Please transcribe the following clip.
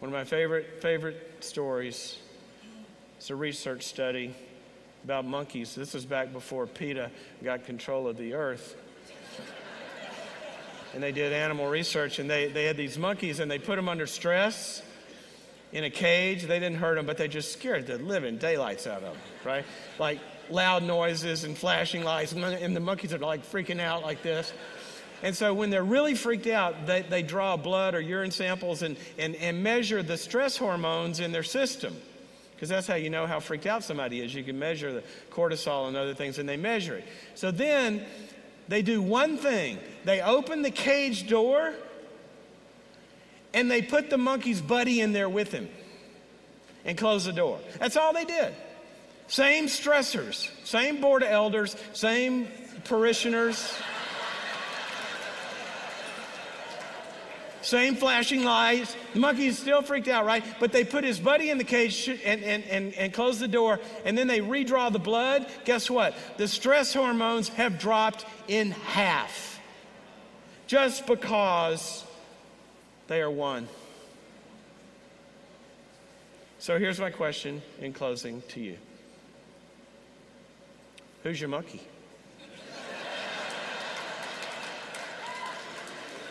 One of my favorite, favorite stories is a research study about monkeys. This was back before PETA got control of the earth. and they did animal research, and they, they had these monkeys, and they put them under stress in a cage. They didn't hurt them, but they just scared the living daylights out of them, right? Like loud noises and flashing lights, and the monkeys are like freaking out like this. And so when they're really freaked out, they, they draw blood or urine samples and, and, and measure the stress hormones in their system. Because that's how you know how freaked out somebody is. You can measure the cortisol and other things, and they measure it. So then they do one thing they open the cage door and they put the monkey's buddy in there with him and close the door. That's all they did. Same stressors, same board of elders, same parishioners. Same flashing lights. The monkey's still freaked out, right? But they put his buddy in the cage and, and, and, and close the door, and then they redraw the blood. Guess what? The stress hormones have dropped in half just because they are one. So here's my question in closing to you Who's your monkey?